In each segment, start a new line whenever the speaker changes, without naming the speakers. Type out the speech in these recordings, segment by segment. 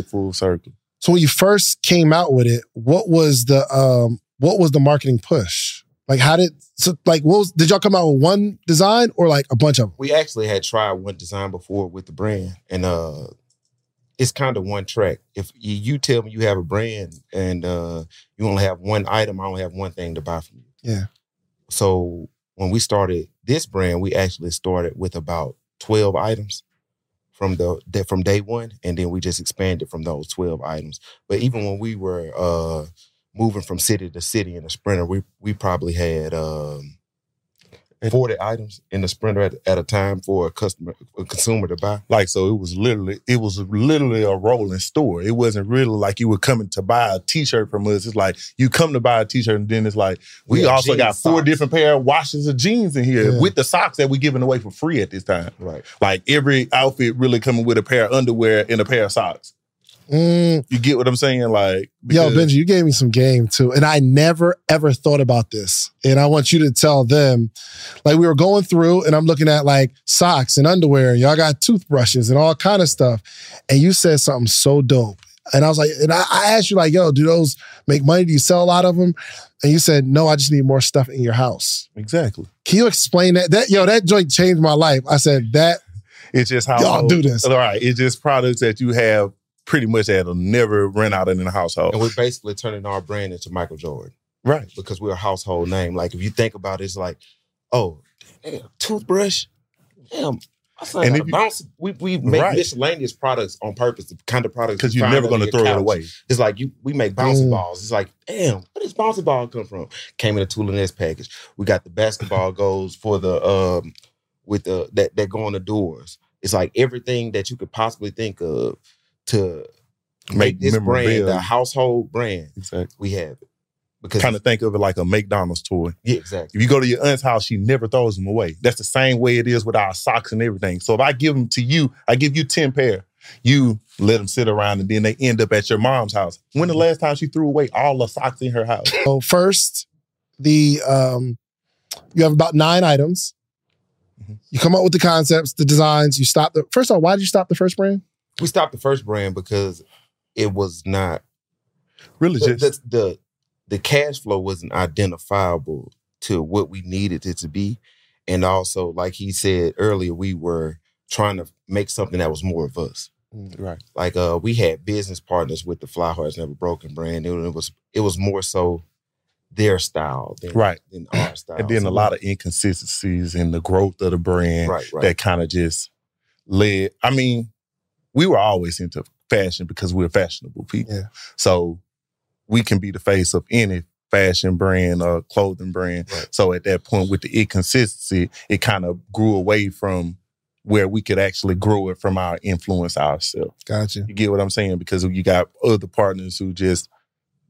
Full circle.
So when you first came out with it, what was the um what was the marketing push? Like how did so like what was did y'all come out with one design or like a bunch of them?
We actually had tried one design before with the brand, and uh, it's kind of one track. If you, tell me you have a brand and uh, you only have one item, I only have one thing to buy from you.
Yeah.
So when we started this brand, we actually started with about twelve items from the from day one, and then we just expanded from those twelve items. But even when we were uh, moving from city to city in the sprinter, we we probably had um, forty items in the sprinter at, at a time for a customer, a consumer to buy.
Like so, it was literally it was literally a rolling store. It wasn't really like you were coming to buy a T-shirt from us. It's like you come to buy a T-shirt, and then it's like we,
We
also got four
socks.
different pair of washes of jeans in here
Yeah.
with the socks that we're giving away for free at this time.
Right.
Like every outfit really coming with a pair of underwear and a pair of socks.
Mm,
You get what I'm saying? Like
yo, Benji, you gave me some game too. And I never ever thought about this. And I want you to tell them, like we were going through and I'm looking at like socks and underwear, and y'all got toothbrushes and all kind of stuff. And you said something so dope. And I was like, and I, I asked you, like, yo, do those make money? Do you sell a lot of them? And you said, no, I just need more stuff in your house.
exactly.
Can you explain that? That yo, that joint changed my life. I said that
It's just how
Y'all do this.
All right. It's just products that you have pretty much that'll never run out in the household.
And we're basically turning our brand into Michael Jordan
Right.
because we're a household name. Like if you think about it, it's like, oh, damn, toothbrush, damn.
And if you-
bounce. We we make
Right.
miscellaneous products on purpose, the kind of products
Because
you
you're never going to throw it away.
It's like you we make bouncy
Mm.
balls. It's like, damn, where does bouncy ball come from? Came in a tool and S package. We got the basketball goals for the um with the that that go on the doors. It's like everything that you could possibly think of to make,
Make
this brand
memorabilia.
a household brand.
Exactly.
We have it because
Kind of think of it like a McDonald's toy.
yeah, exactly.
If you go to your aunt's house, she never throws them away. That's the same way it is with our socks and everything. So if I give them to you, I give you 10 pair. You let them sit around and then they end up at your mom's house. When the last time she threw away all the socks in her house?
So first, the um, you have about nine items.
Mhm.
You come up with the concepts, the designs. You stop the first of all. Why did you stop the first brand?
We stopped the first brand because it was not
Really
the,
just
the, the the cash flow wasn't identifiable to what we needed it to be, and also like he said earlier, we were trying to make something that was more of us.
right.
Like uh, we had business partners with the Fly Hearts Never Broken brand. It, it was it was more so their style than,
Right.
than our style.
And then
So
a lot of inconsistencies in the growth of the brand
right, right.
that kind of just led. I mean, we were always into fashion because we're fashionable people.
Yeah.
So we can be the face of any fashion brand or clothing brand.
Right.
So at that point, with the inconsistency, it kind of grew away from where we could actually grow it from our influence ourselves.
Gotcha.
You get what I'm saying? Because you got other partners who just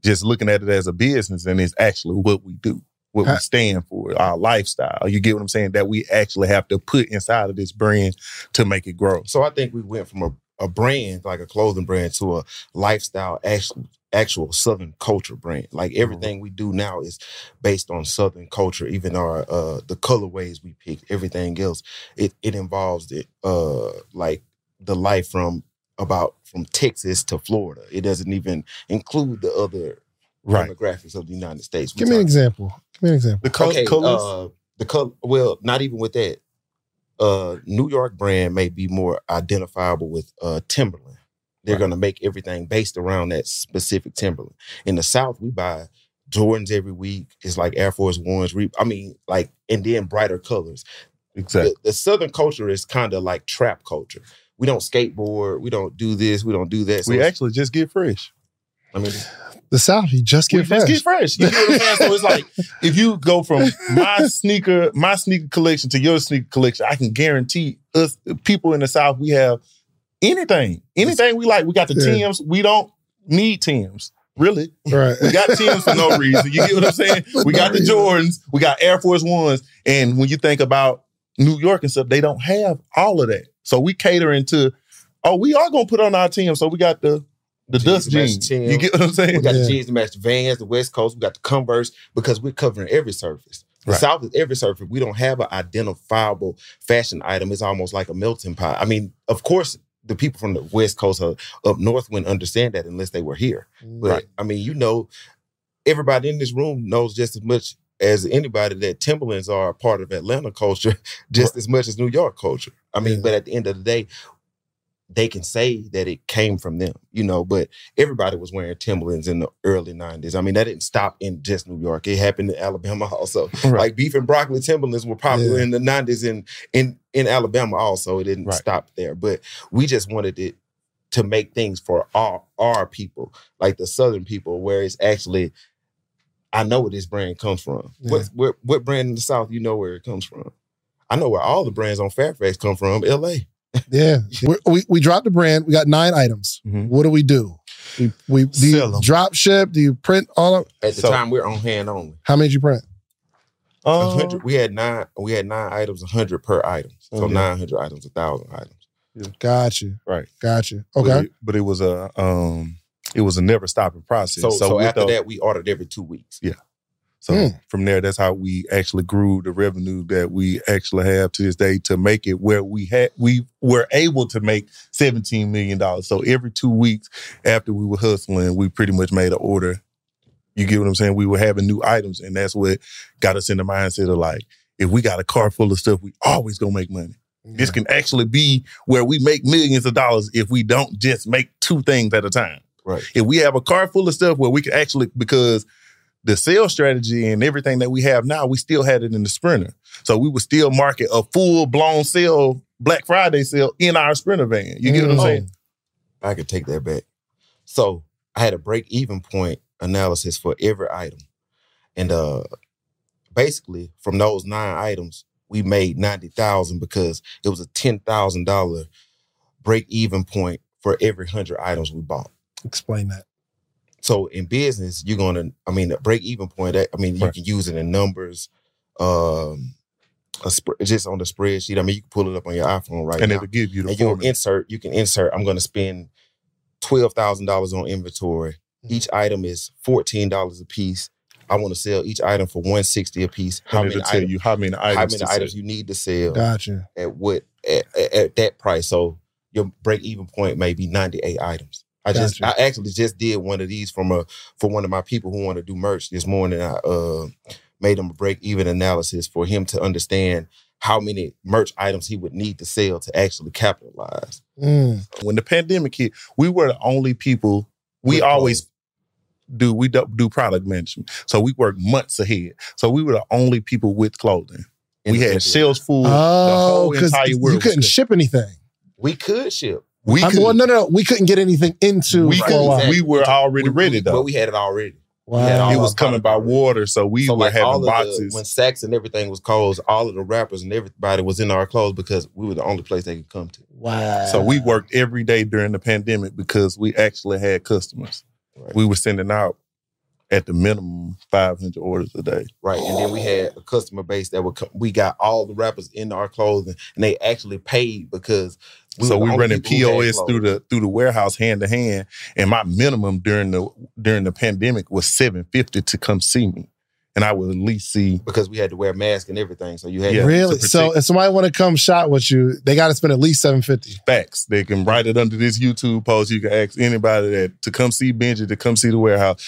just looking at it as a business and it's actually what we do, what we stand for, our lifestyle. You get what I'm saying? That we actually have to put inside of this brand to make it grow.
So I think we went from a, a brand, like a clothing brand, to a lifestyle, actual, actual Southern culture brand. Like everything we do now is based on Southern culture. Even our uh, the colorways we pick, everything else, it it involves it uh like the life from about from Texas to Florida. It doesn't even include the other
Right.
demographics of the United States. We
Give me an example. Give me an example.
The col-
okay,
colors.
Uh, the color. Well, not even with that. Uh, New York brand may be more identifiable with uh, Timberland. They're
Right.
going to make everything based around that specific Timberland. In the South, we buy Jordans every week. It's like Air Force Ones. I mean, like, and then brighter colors.
exactly.
The, the Southern culture is kind of like trap culture. We don't skateboard. We don't do this. We don't do that. So
we actually just get fresh.
I mean,
The South, you just get
just
fresh.
get fresh. You get what I'm saying? So it's like if you go from my sneaker, my sneaker collection to your sneaker collection, I can guarantee us people in the South, we have anything. Anything we like. We got the
Yeah.
Tims. We don't need Tims. Really.
right.
We got Tims for no reason. You get what I'm saying? We got the. Jordans. We got Air Force Ones. And when you think about New York and stuff, they don't have all of that. So we catering to, oh, we are gonna put on our team. So we got the the
Jeans
dust jeans. You get what I'm saying?
We got
Yeah.
the jeans to match the Vans, the West Coast. We got the Converse because we're covering every surface. The
Right.
South is every surface. We don't have an identifiable fashion item. It's almost like a melting pot. I mean, of course, the people from the West Coast or up north wouldn't understand that unless they were here. But
Right.
I mean, you know, everybody in this room knows just as much as anybody that Timberlands are a part of Atlanta culture, just as much as New York culture. I mean,
Yeah.
but at the end of the day, they can say that it came from them, you know, but everybody was wearing Timberlands in the early 90s. I mean, that didn't stop in just New York. It happened in Alabama also.
Right.
Like beef and broccoli Timberlands were popular
Yeah.
in the 90s in in in Alabama also. It didn't
Right.
stop there. But we just wanted it to make things for our our people, like the southern people, where it's actually I know where this brand comes from.
Yeah.
What what what brand in the South you know where it comes from? I know where all the brands on Fairfax come from, LA.
Yeah. We're, we we dropped the brand. We got nine items.
Mhm.
What do we do? We we do you
Sell 'em.
drop ship? Do you print all of?
At the
So-
time, we're on hand only.
How many did you print?
A
Um,
hundred. We had nine. We had nine items, a hundred per item. So
Okay.
nine hundred items, a thousand items.
Got you.
Right.
Got you.
but
Okay.
it, but it was a um, it was a never stopping process.
So, so,
with
after
those-
that, we ordered every two weeks.
So
Mm.
from there, that's how we actually grew the revenue that we actually have to this day to make it where we had we were able to make seventeen million dollars. So every two weeks after we were hustling, we pretty much made an order. You get what I'm saying? We were having new items, and that's what got us in the mindset of like, if we got a car full of stuff, we always gonna make money. This can actually be where we make millions of dollars if we don't just make two things at a time.
Right.
If we have a car full of stuff where we can actually, because the sales strategy and everything that we have now, we still had it in the Sprinter. So we would still market a full blown sale, Black Friday sale in our Sprinter van. You get what I'm
Mm.
saying?
I could take that back. So I had a break even point analysis for every item. And uh basically from those nine items, we made ninety thousand because it was a ten thousand dollar break even point for every hundred items we bought.
Explain that.
So in business, you're gonna, I mean, the break even point. I mean, you
Right.
can use it in numbers, um, a sp- just on the spreadsheet. I mean, you can pull it up on your iPhone right
And
now.
it'll give you the
and you'll insert. You can insert. I'm going to spend twelve thousand dollars on inventory. Each item is fourteen dollars a piece. I want to sell each item for one sixty a piece. How many items?
you how many items, How
many
to
items
sell.
you need to sell
Gotcha.
at what at, at, at that price? So your break even point may be ninety eight items. I just
Gotcha.
I actually just did one of these from a for one of my people who want to do merch this morning. I uh, made him a break even analysis for him to understand how many merch items he would need to sell to actually capitalize.
Mm.
when the pandemic hit, we were the only people. We
With
always do we do, do product management, so we work months ahead. So we were the only people with clothing.
in
we had
pandemic.
shelves full.
Oh,
the whole
because
entire world.
you couldn't ship anything.
We could ship.
We
uh,
could.
well, no, no, no. We couldn't get anything into
we could.
while.
We were already
We-
ready though.
But we had it already.
Wow.
it was coming by water, so we
so
were
like
having boxes.
the when Saks and everything was closed, all of the rappers and everybody was in our clothes because we were the only place they could come to.
wow.
so we worked every day during the pandemic because we actually had customers.
Right.
We were sending out at the minimum 500 orders a day.
Right. And then we had a customer base that would come. We got all the rappers in our clothing and they actually paid because we
so we
only
running
people who had
POS through the through the warehouse hand to hand, and my minimum during the during the pandemic was 750 to come see me, and I would at least see
because we had to wear masks and everything. So you had
Yeah.
really?
to
So if somebody want to come shot with you, they got to spend at least seven fifty.
facts. They can write it under this YouTube post. You can ask anybody that to come see Benji, to come see the warehouse,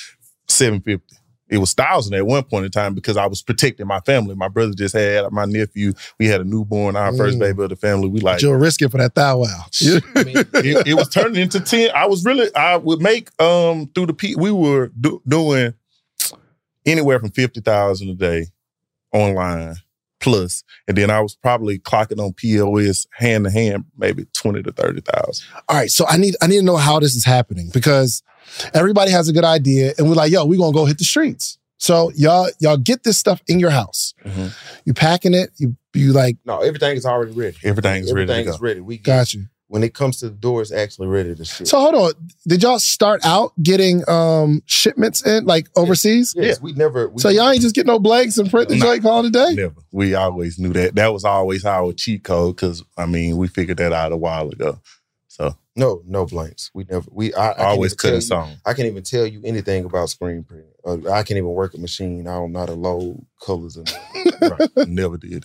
750. It was thousand at one point in time because I was protecting my family. My brother just had my nephew. We had a newborn, our first
Mm.
baby of the family. We like
You'll risk it for that thou wow. You-
I mean,
it, it was turning into 10 i was really i would make um through the p we were do, doing anywhere from 50000 a day online plus and then i was probably clocking on pos hand to hand maybe 20 to 30000
All right, so I need I need to know how this is happening because everybody has a good idea, and we're like, yo, we're gonna go hit the streets. So y'all y'all get this stuff in your house.
Mhm.
You packing it. You you like
no, everything is already ready.
everything's ready
everything is ready. We get,
got you.
When it comes to the door, it's actually ready to ship.
So hold on. Did y'all start out getting um shipments in like overseas?
yes, we never. We
So y'all ain't just get no blanks and print the
Nah.
joint call it a day?
never we always knew that that was always our cheat code because i mean we figured that out a while ago so
no no blanks. We never. We I, I
always cut a song
I can't even tell you anything about screen printing. Uh, I can't even work a machine. I don't know how to load colors and
right. never did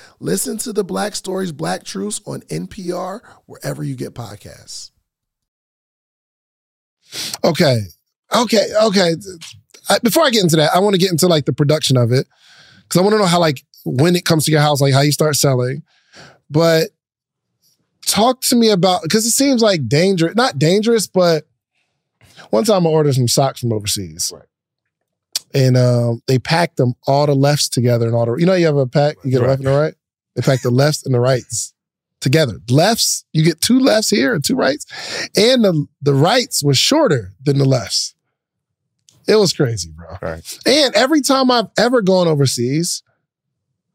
Listen to the Black Stories, Black Truths on NPR, wherever you get podcasts. Okay. Okay. Okay. Before I get into that, I want to get into like the production of it because I want to know how, like, when it comes to your house, like how you start selling. But talk to me about because it seems like dangerous, not dangerous, but one time I ordered some socks from overseas. Right and um, they packed them all the lefts together and all the you know you have a pack you get right. a left and a right in fact, the lefts and the rights together. Lefts, you get two lefts here and two rights. And the, the rights was shorter than the lefts. It was crazy, bro. Right. And every time I've ever gone overseas,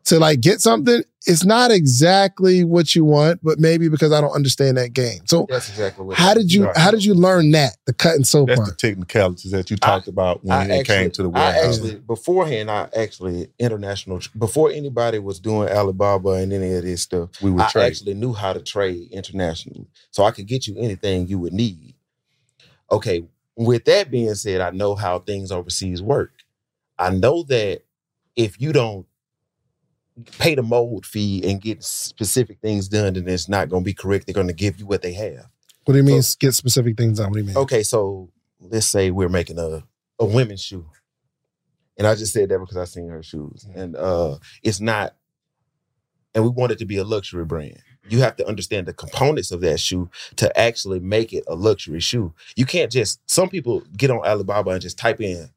to like get something, it's not exactly what you want, but maybe because I don't understand that game. So that's exactly what how did you how did you learn that the cut and sew
That's
part?
the technicalities that you talked I, about when I it actually, came to the warehouse.
I actually beforehand, I actually international before anybody was doing Alibaba and any of this stuff. We were I trade. actually knew how to trade internationally, so I could get you anything you would need. Okay, with that being said, I know how things overseas work. I know that if you don't pay the mold fee and get specific things done, and it's not going to be correct. They're going to give you what they have.
What do you mean so, get specific things done? What do you mean?
Okay, so let's say we're making a a women's shoe, and I just said that because I seen her shoes, mm-hmm. and uh, it's not. And we want it to be a luxury brand. You have to understand the components of that shoe to actually make it a luxury shoe. You can't just. Some people get on Alibaba and just type in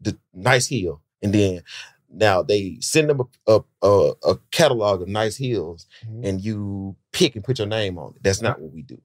the nice heel, and then now they send them a, a, a, a catalog of nice heels
Mhm.
and you pick and put your name on it. That's not what we do.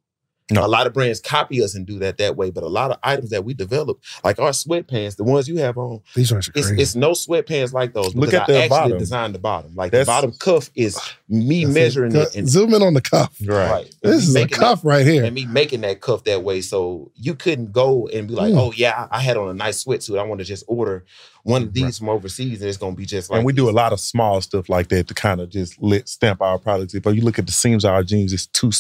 No.
A lot of brands copy us and do that that way, but a lot of items that we develop, like our sweatpants, the ones you have on,
These ones are
it's,
crazy.
it's no sweatpants like those.
Look
because
at
I
the
actually
bottom.
designed the bottom. Like
That's-
the bottom cuff is me measuring
it.
it and
Zoom in on the cuff.
Right.
and
This is a
making
cuff right here.
and me making that cuff that way. So you couldn't go and be like,
Mm.
oh yeah, I had on a nice sweatsuit. I want to just order one of these from overseas, and it's gonna be just like.
and we do a lot of small stuff like that to kind of just let stamp our products. If you look at the seams of our jeans, it's two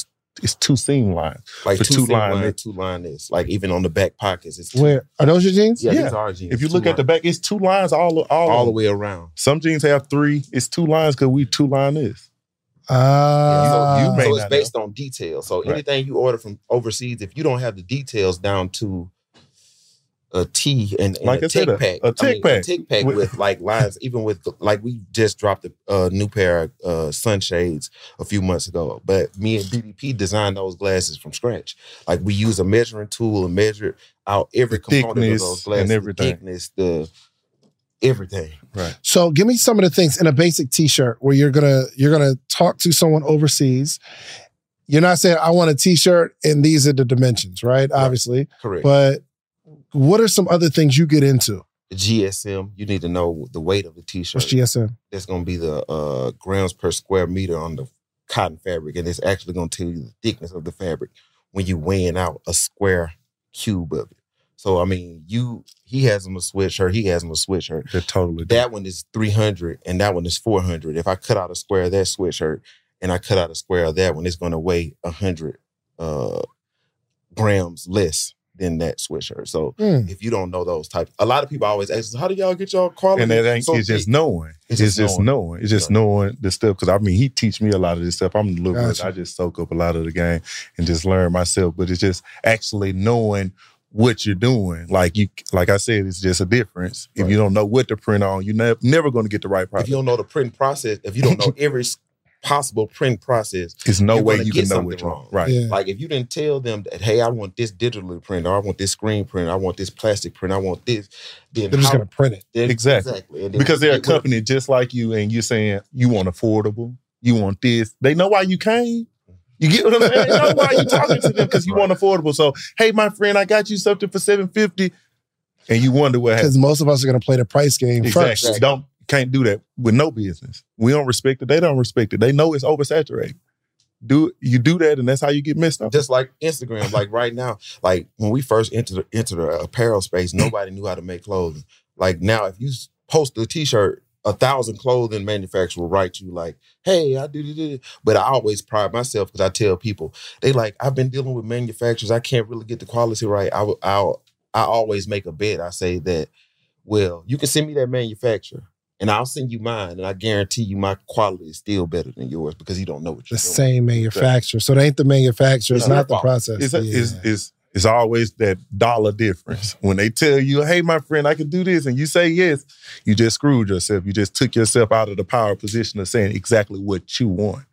it's two seam lines.
like two,
two
seam
line
line, two line this. Like even on the back pockets, it's two,
Where are those your jeans?
Yeah,
Yeah.
these are jeans.
If you
two
look at the back, it's two lines all all,
all
all
the way around.
Some jeans have three. It's two lines because we two line this.
Ah,
you may
so
not
it's based on details. So
Right.
anything you order from overseas, if you don't have the details down to a T and, and
Like
a
I said, tech
pack,
a
I
tick
mean,
pack.
a tech pack
With-
with, like lines, even with like we just dropped a uh, new pair of uh, sunshades a few months ago. But me and BDP designed those glasses from scratch. Like we use a measuring tool and measure out every
The
component
thickness
of those
and everything.
the thickness, the everything.
Right.
So give me some of the things in a basic t-shirt where you're gonna you're gonna talk to someone overseas. You're not saying I want a t-shirt and these are the dimensions, right? Obviously.
Correct.
But what are some other things you get into?
the GSM, you need to know the weight of the t-shirt.
What's GSM?
that's going to be the uh, grams per square meter on the cotton fabric, and it's actually going to tell you the thickness of the fabric when you weighing out a square cube of it. So I mean, you he has him a sweatshirt, he has him a sweatshirt.
They're totally
That one is three hundred, and that one is four hundred. If I cut out a square of that sweatshirt and I cut out a square of that one, it's going to weigh hundred uh, grams less than that sweatshirt. So
Hmm.
if you don't know those types, a lot of people always ask, "How do y'all get y'all quality?"
and that ain't
so
it's just knowing. It's,
It's
just,
just
knowing.
knowing.
It's just knowing the stuff. Because I mean, he teach me a lot of this stuff. I'm a little bit.
Gotcha.
I just soak up a lot of the game and just learn myself. But it's just actually knowing what you're doing. Like you, like I said, it's just a difference. If
Right.
you don't know what to print on, you're never never going to get the right product.
if you don't know the print process, if you don't know every possible print process,
There's no
you're
way
gonna
you
get
can know
something
which
wrong.
Right.
Yeah.
like if you didn't tell them that, hey, I want this digitally print, or I want this screen print, I want this plastic print, I want this, then
They're just gonna print it.
then-
Exactly.
exactly. And
Because they're a
it would-
company just like you, and you're saying you want affordable, you want this. They know why you came. You get what I'm saying? They know why you talking to them because you want affordable. So, hey, my friend, I got you something for seven fifty, and you wonder what happened.
Because most of us are gonna play the price game
Exactly.
first.
Don't can't do that with no business. We don't respect it. They don't respect it. They know it's oversaturated. Do you do that, and that's how you get messed up.
just like Instagram, like right now, like when we first entered entered the apparel space, mm. nobody knew how to make clothing. Like now, if you post a T-shirt, a thousand clothing manufacturers will write you like, "Hey, I do this," but I always pride myself because I tell people they like I've been dealing with manufacturers. I can't really get the quality right. I I'll I always make a bet. I say that, well, you can send me that manufacturer. And I'll send you mine, and I guarantee you my quality is still better than yours because you don't know what
The
you're doing.
The same manufacturer. So it ain't the manufacturer, it's
Yeah.
not the process.
It's, a,
Yeah.
it's, it's, it's always that dollar difference. When they tell you, hey, my friend, I can do this, and you say yes, you just screwed yourself. You just took yourself out of the power position of saying exactly what you want.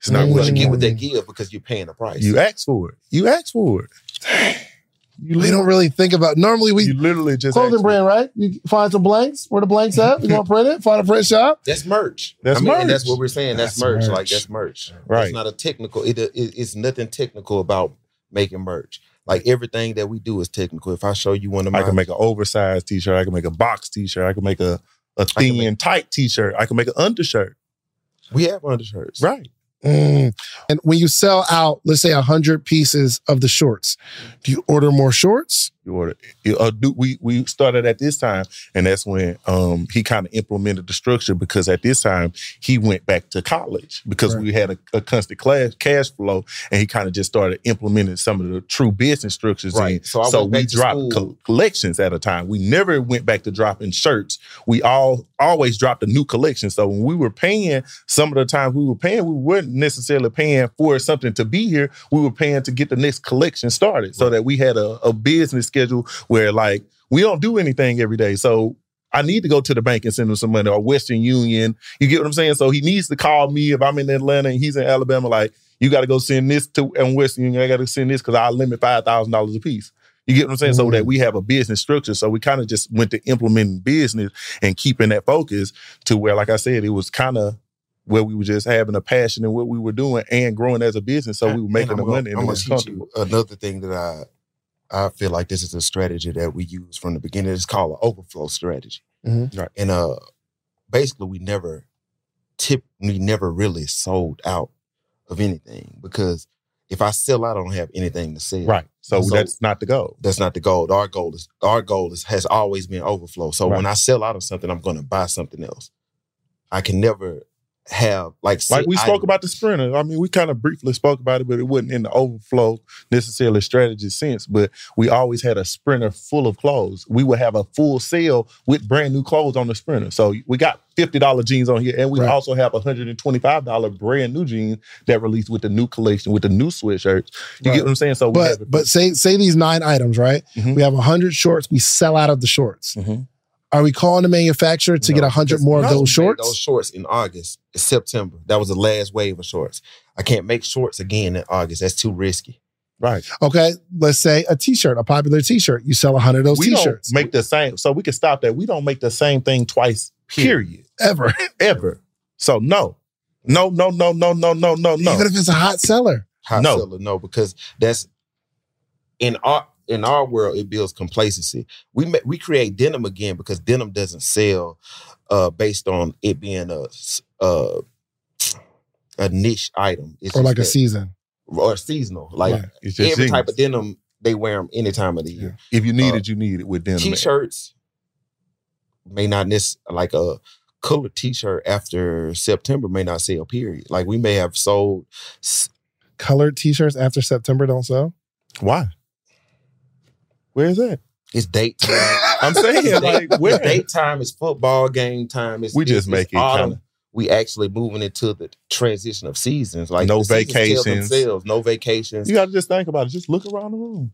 It's not
But
what
you
you
get
want.
what they give because you're paying a price.
You ask for it. You ask for it. You
we don't really think about normally we
You literally just
clothing
ask for it.
brand, right? You find some blanks. Where the blanks at? You want to print it. Find a print shop.
That's merch.
That's
I mean, and that's what we're saying. That's,
That's
merch.
merch.
Like that's merch.
Right.
It's not a technical. It, it it's nothing technical about making merch. Like everything that we do is technical. If I show you one of my,
I can make an oversized t-shirt. I can make a box t-shirt. I can make a, a thin,
make-
tight t-shirt. I can make an undershirt.
we have undershirts.
Right.
Mm. And when you sell out, let's say hundred pieces of the shorts, do you order more shorts?
You order. Uh, do, we we started at this time, and that's when um, he kind of implemented the structure because at this time he went back to college because
Right.
we had a, a constant class, cash flow, and he kind of just started implementing some of the true business structures.
Right.
in.
So
so we dropped col- collections at a time. We never went back to dropping shirts. We all always dropped a new collection. So when we were paying, some of the times we were paying, we weren't necessarily paying for something to be here. We were paying to get the next collection started, so that we had a, a business schedule where like we don't do anything every day. So I need to go to the bank and send him some money or Western Union. You get what I'm saying? So he needs to call me if I'm in Atlanta and he's in Alabama. Like you got to go send this to and Western Union. I got to send this because I limit five thousand dollars a piece. You get what I'm saying? So
Mhm.
that we have a business structure. So we kind of just went to implementing business and keeping that focus to where, like I said, it was kind of where we were just having a passion in what we were doing and growing as a business. So we were making the
gonna-
money and
I'm gonna
was
teach you another thing that I I feel like this is a strategy that we use from the beginning. It's called an overflow strategy.
Mhm.
Right.
And uh basically we never tip we never really sold out of anything because if I sell out, I don't have anything to sell.
Right. So,
So-
that's not the goal.
That's not the goal. Our goal is our goal is has always been overflow. So when I sell out of something, I'm gonna buy something else. I can never have like
Like we
sit
spoke
idle.
about the sprinter. I mean, we kind of briefly spoke about it, but it wasn't in the overflow necessarily strategy sense. But we always had a sprinter full of clothes. We would have a full sale with brand new clothes on the sprinter. So we got fifty dollar jeans on here, and we
Right.
also have hundred and twenty five dollar brand new jeans that released with the new collection with the new sweatshirts. You
Right.
get what I'm saying? So we
But
have it-
but say say these nine items, right?
Mhm.
We have hundred shorts. We sell out of the shorts.
Mhm.
Are we calling the manufacturer to get
No,
hundred more of
because we
those
made
shorts?
Those shorts in August, it's September. That was the last wave of shorts. I can't make shorts again in August. That's too risky.
right.
Okay, let's say a T-shirt, a popular T-shirt. You sell a hundred of those
we
T-shirts
don't make the same. So we can stop that. We don't make the same thing twice. Period.
ever,
Ever. So no, no, no, no, no, no, no, no, no.
even if it's a hot seller.
Hot
No.
seller, no, because that's in our in our world it builds complacency. We ma- we create denim again because denim doesn't sell uh based on it being a s- uh, a niche item. It's
Or
just
like a
that-
season.
or seasonal. Like
Right.
It's just
every
jeans.
type of denim, they wear them any time of the year.
If you need
uh,
it, you need it with denim.
T-shirts may not necessarily like a colored T-shirt after September may not sell. Period. Like we may have sold. s-
Colored T-shirts after September don't sell.
Why? Where is that?
It's date time.
I'm saying like
It's
where?
date time. It's football game time. It's
We
it's-
just make
it's
it kinda-
We actually moving into the transition of seasons. Like
No
the seasons tell
vacations.
themselves, no vacations.
You got to just think about it. Just look around the room.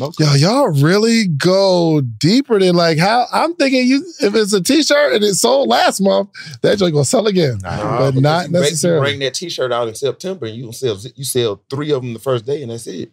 No,
Yo, y'all really go deeper than like how I'm thinking. You if it's a T-shirt and it sold last month, that joint gonna sell again.
Nah,
but not
you
necessarily.
Bring that T-shirt out in September, and you sell. You sell three of them the first day, and that's it.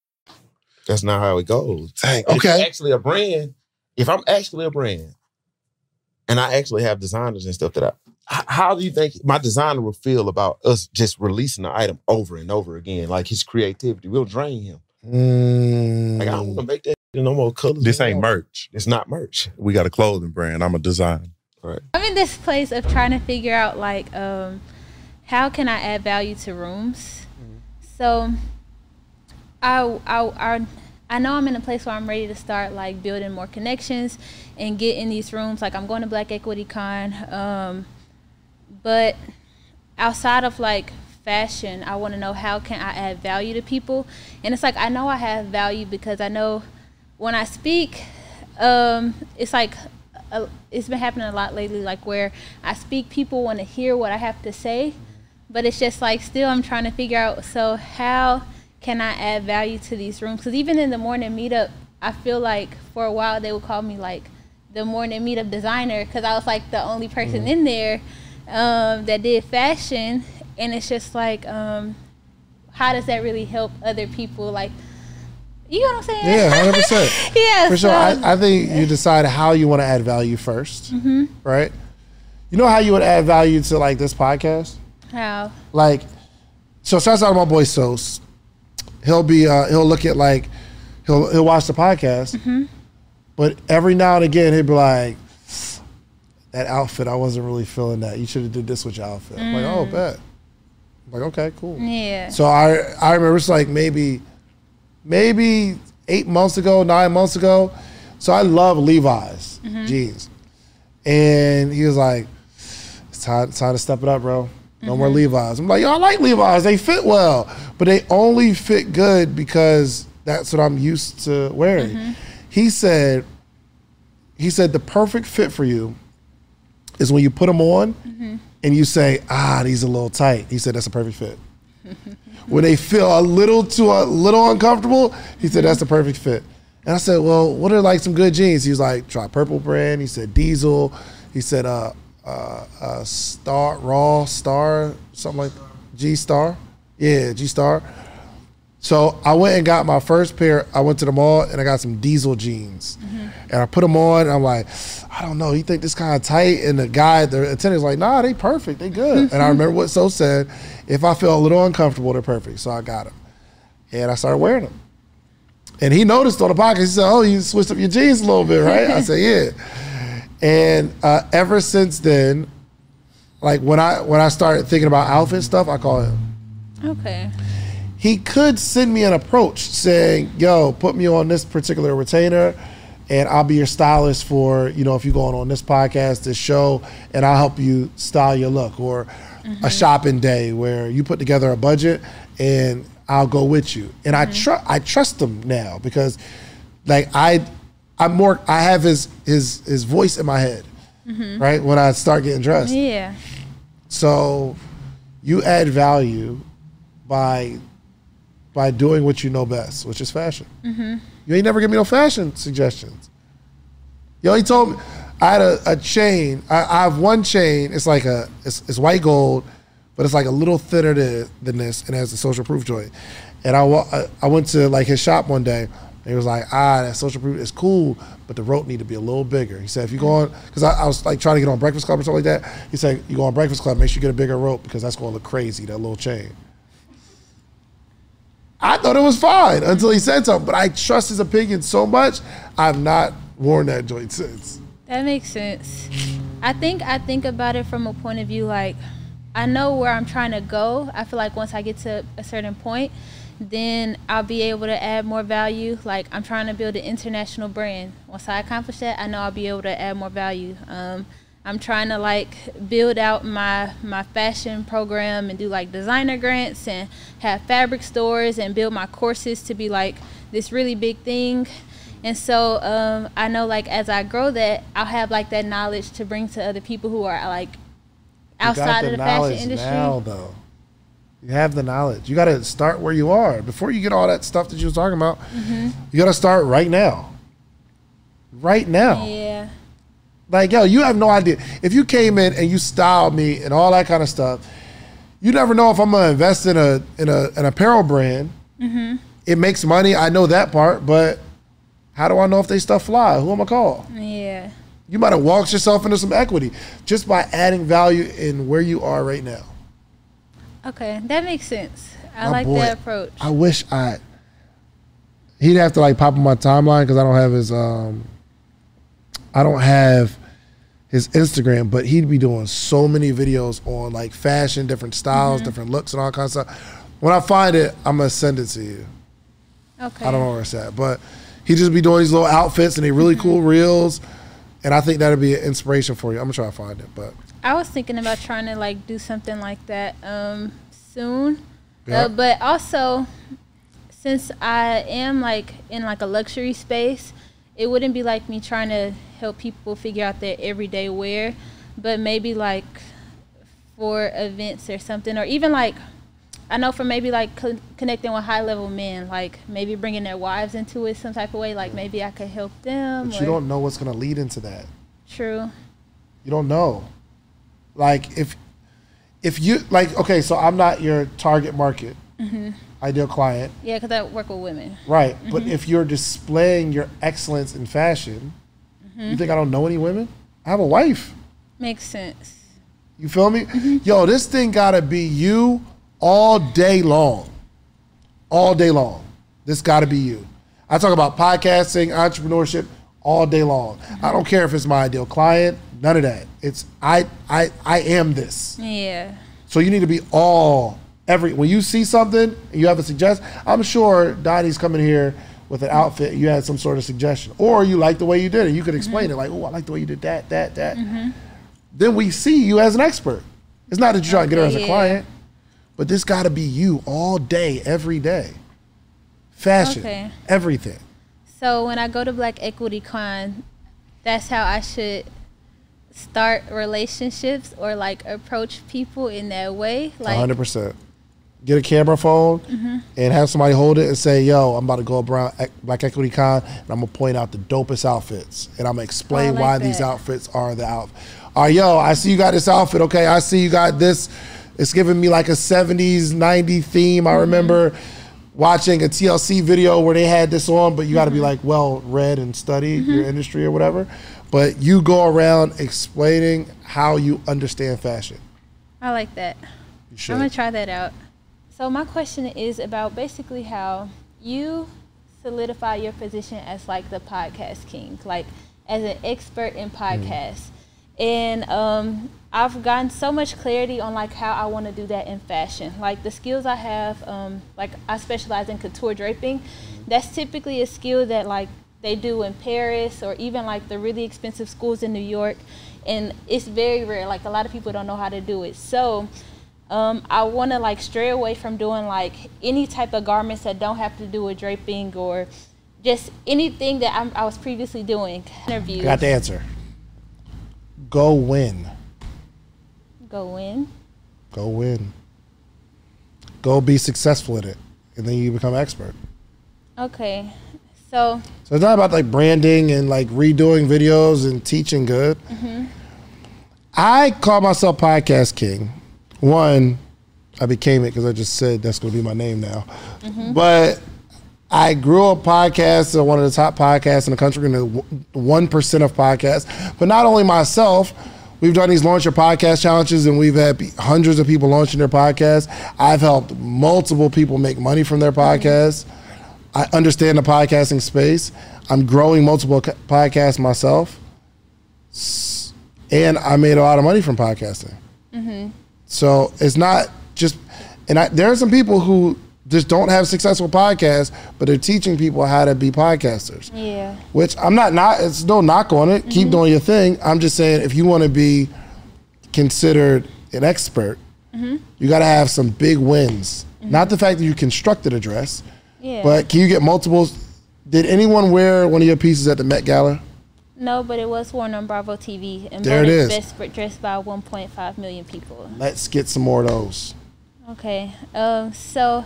That's not how it goes.
Dang,
And if you're
okay.
actually a brand. If I'm actually a brand, and I actually have designers and stuff that I how do you think my designer will feel about us just releasing the item over and over again? Like his creativity will drain him.
Mm.
Like I don't want to make that no more colors.
This ain't
anymore.
merch.
It's not merch.
We got a clothing brand. I'm a designer.
I'm in this place of trying to figure out like um, how can I add value to rooms. So I, I I I know I'm in a place where I'm ready to start like building more connections and get in these rooms. Like I'm going to Black Equity Con, um, but outside of like fashion, I want to know how can I add value to people. And it's like I know I have value because I know when I speak, um, it's like it's been happening a lot lately. Like where I speak, people want to hear what I have to say, but it's just like still I'm trying to figure out. So how can I add value to these rooms? Because even in the morning meetup, I feel like for a while they would call me like the morning meetup designer because I was like the only person in there um, that did fashion, and it's just like, um, how does that really help other people? Like, you know what I'm saying?
Yeah, hundred percent.
yeah,
For sure. I, I think you decide how you want to add value 1st
Mm-hmm.
right? You know how you would add value to like this podcast?
how?
Like, so shouts out to my boy Sos. He'll be uh, he'll look at like he'll he'll he'll watch the podcast,
Mm-hmm.
but every now and again he'd be like, "That outfit, I wasn't really feeling that. You should have did this with your outfit." I'm like, "Oh, bet." I'm like, okay, cool.
Mm. Yeah.
So I I remember it's like maybe maybe eight months ago, nine months ago. So I love Levi's
Mm-hmm.
jeans, and he was like, "It's time, it's time to step it up, bro. No more Levi's." I'm like, "Yo, I like Levi's. They fit well, but they only fit good because that's what I'm used to wearing." He said, "He said the perfect fit for you is when you put them on." And you say, ah, these are a little tight. He said, that's a perfect fit when they feel a little too a little uncomfortable, he said that's the perfect fit. And I said, well, what are like some good jeans? He was like, try Purple Brand. He said Diesel. He said uh, uh, uh, Star Raw Star something like G Star. Yeah, G Star. So I went and got my first pair. I went to the mall and I got some Diesel jeans, and I put them on. And I'm like, I don't know. You think this kind of tight? And the guy, the attendant's like, Nah, they perfect. They good. and I remember what So said. If I feel a little uncomfortable, they're perfect. So I got them, and I started wearing them. And he noticed on the podcast. He said, "Oh, you switched up your jeans a little bit, right?" I said, "Yeah." And uh, ever since then, like when I when I started thinking about outfit stuff, I call him
Okay.
he could send me an approach saying, "Yo, put me on this particular retainer, and I'll be your stylist for you know if you're going on this podcast, this show, and I'll help you style your look." Or a shopping day where you put together a budget and I'll go with you, and I trust I trust him now because like I I'm more I have his his his voice in my head, mm-hmm. right when I start getting dressed.
Yeah.
So you add value by by doing what you know best, which is fashion. Mm-hmm. You ain't never give me no fashion suggestions. Yo, he told me I had a, a chain. I, I have one chain. It's like a it's, it's white gold, but it's like a little thinner than, than this, and has a social proof joint. And I I went to like his shop one day. He was like, ah, that social proof is cool, but the rope need to be a little bigger. He said, if you go on, because I, I was like trying to get on Breakfast Club or something like that. He said, you go on Breakfast Club, make sure you get a bigger rope because that's going to look crazy, that little chain. I thought it was fine until he said something, but I trust his opinion so much, I've not worn that joint since.
That makes sense. I think I think about it from a point of view like I know where I'm trying to go. I feel like once I get to a certain point, then I'll be able to add more value. Like I'm trying to build an international brand. Once I accomplish that, I know I'll be able to add more value. Um, I'm trying to like build out my my fashion program and do like designer grants and have fabric stores and build my courses to be like this really big thing. And so um, I know like as I grow that, I'll have like that knowledge to bring to other people who are like outside of the fashion industry.
now, though. You have the knowledge. You got to start where you are before you get all that stuff that you was talking about.
Mm-hmm.
You got to start right now. Right now.
Yeah.
Like, yo, you have no idea. If you came in and you styled me and all that kind of stuff, you never know if I'm gonna invest in a in a an apparel brand.
Mm-hmm.
It makes money. I know that part, but how do I know if they stuff fly? Who am I call?
Yeah.
You might have walked yourself into some equity just by adding value in where you are right now.
Okay, that makes sense. I
My
like
boy,
that approach.
I wish I. He'd have to like pop on my timeline because I don't have his. um I don't have his Instagram, but he'd be doing so many videos on like fashion, different styles,
Mm-hmm.
different looks, and all kinds of stuff. When I find it, I'm gonna send it to you.
okay.
I don't know where it's at, but he just be doing these little outfits and they really
Mm-hmm.
cool reels, and I think that'd be an inspiration for you. I'm gonna try to find it, but
I was thinking about trying to like do something like that um, soon,
Yeah.
uh, but also since I am like in like a luxury space, it wouldn't be like me trying to help people figure out their everyday wear, but maybe like for events or something, or even like I know for maybe like co- connecting with high level men, like maybe bringing their wives into it some type of way, like maybe I could help them.
but you don't know what's gonna lead into that.
True.
You don't know. Like if if you like okay, so I'm not your target market, mm-hmm. ideal client,
Yeah, because I work with women.
right? But mm-hmm. if you're displaying your excellence in fashion, mm-hmm. you think I don't know any women? I have a wife.
Makes sense.
You feel me? Yo, this thing gotta be you all day long. All day long. This gotta be you. I talk about podcasting, entrepreneurship all day long. I don't care if it's my ideal client, none of that. It's I I I am this.
Yeah.
So you need to be all every when you see something and you have a suggestion. I'm sure Donnie's coming here with an outfit. You had some sort of suggestion, or you like the way you did it. You could explain mm-hmm. it like, "Oh, I like the way you did that, that, that." Mm-hmm. Then we see you as an expert. It's not that you're trying to get her as a
Okay, yeah.
client, but this got to be you all day, every day. Fashion,
Okay.
everything.
So when I go to Black Equity Con, that's how I should start relationships or like approach people in that way. Like,
hundred percent. Get a camera phone
Mm-hmm.
and have somebody hold it and say, "Yo, I'm about to go around Black Equity Con and I'm gonna point out the dopest outfits and I'm gonna explain
Oh, like
why these outfits are the outfit. All right, yo, I see you got this outfit. Okay, I see you got this. It's giving me like a '70s, '90s theme.
Mm-hmm.
I remember watching a TLC video where they had this on, but you got to be
Mm-hmm.
like well read and study your industry or whatever. But you go around explaining how you understand fashion.
I like that.
You should.
I'm gonna try that out. So my question is about basically how you solidify your position as like the podcast king, like as an expert in podcasts. And um, I've gotten so much clarity on like how I want to do that in fashion. Like the skills I have, um, like I specialize in couture draping. That's typically a skill that like they do in Paris or even like the really expensive schools in New York. And it's very rare. Like a lot of people don't know how to do it. So um, I want to like stray away from doing like any type of garments that don't have to do with draping or just anything that I'm, I was previously doing. Interviews.
Got the answer. Go win.
Go win.
Go win. Go be successful at it. And then you become expert.
Okay. So
So it's not about like branding and like redoing videos and teaching good. Mm-hmm. I call myself Podcast King. One, I became it because I just said that's going to be my name now. Mm-hmm. But I grew up podcast, one of the top podcasts in the country, in the one percent of podcasts. But not only myself, we've done these launch your podcast challenges, and we've had hundreds of people launching their podcasts. I've helped multiple people make money from their mm-hmm. podcasts. I understand the podcasting space. I'm growing multiple podcasts myself, and I made a lot of money from podcasting. Mm-hmm. So it's not just, and I, there are some people who just don't have successful podcasts, but they're teaching people how to be podcasters.
yeah.
Which I'm not not. It's no knock on it. Keep mm-hmm. doing your thing. I'm just saying if you want to be considered an expert, mm-hmm. you got to have some big wins. Not the fact that you constructed a dress,
Yeah.
but can you get multiples? Did anyone wear one of your pieces at the Met Gala?
no, but it was worn on Bravo TV and
There it
voted best dressed by 1.5 million people.
Let's get some more of those.
Okay. Um. So,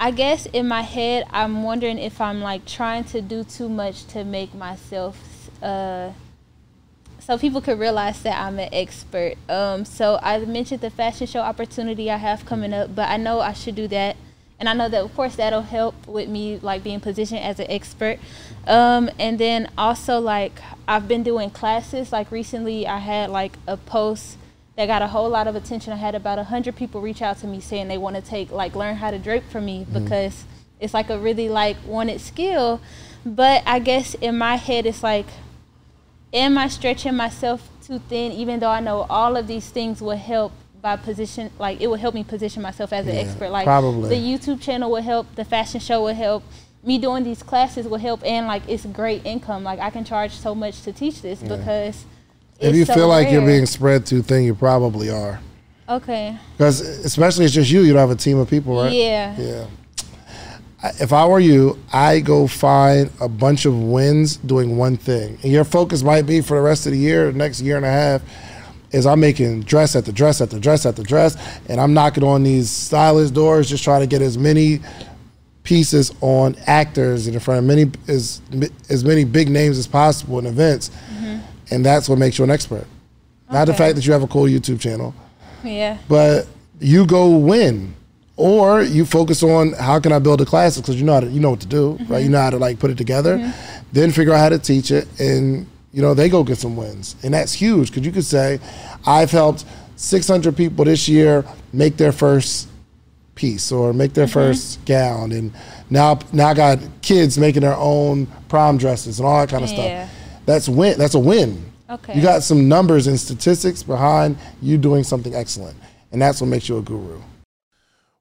I guess in my head, I'm wondering if I'm like trying to do too much to make myself, uh, so people could realize that I'm an expert. Um. So I mentioned the fashion show opportunity I have coming up, but I know I should do that, and I know that of course that'll help with me like being positioned as an expert. Um. And then also like I've been doing classes. Like recently, I had like a post that got a whole lot of attention. I had about a hundred people reach out to me saying they want to take like learn how to drape from me because it's like a really like wanted skill. But I guess in my head it's like, am I stretching myself too thin? Even though I know all of these things will help by position, like it will help me position myself as an
Yeah,
expert. Like
probably.
the YouTube channel will help, the fashion show will help. Me doing these classes will help, and like it's great income. Like I can charge so much to teach this because
If you
so
feel like you're being spread too thin, you probably are.
okay,
Because especially it's just you. You don't have a team of people, right?
yeah,
Yeah. If I were you, I go find a bunch of wins doing one thing. And your focus might be for the rest of the year, next year and a half, is I'm making dress after dress after dress after dress, and I'm knocking on these stylist doors, just trying to get as many pieces on actors and in front of many as as many big names as possible in events, mm-hmm. and that's what makes you an expert. Not the fact that you have a cool YouTube channel.
Yeah.
but you go win. Or you focus on how can I build a class because you know how to, you know what to do, right? You mm-hmm. know how to like put it together, mm-hmm. then figure out how to teach it, and you know they go get some wins, and that's huge because you could say, I've helped 600 people this year make their first piece or make their mm-hmm. first gown and now now I got kids making their own prom dresses and all that kind of
Yeah.
stuff. That's win that's a win.
Okay.
You got some numbers and statistics behind you doing something excellent. And that's what makes you a guru.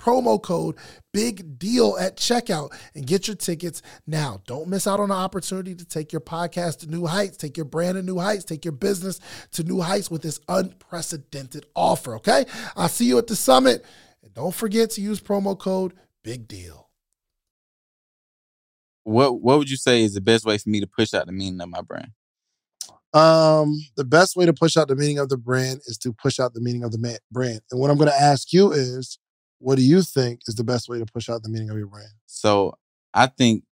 promo code big deal at checkout and get your tickets now don't miss out on the opportunity to take your podcast to new heights take your brand to new heights take your business to new heights with this unprecedented offer okay i'll see you at the summit and don't forget to use promo code big deal
What What would you say is the best way for me to push out the meaning of my brand?
Um, the best way to push out the meaning of the brand is to push out the meaning of the ma- brand. And what I'm going to ask you is, what do you think is the best way to push out the meaning of your brand?
So I think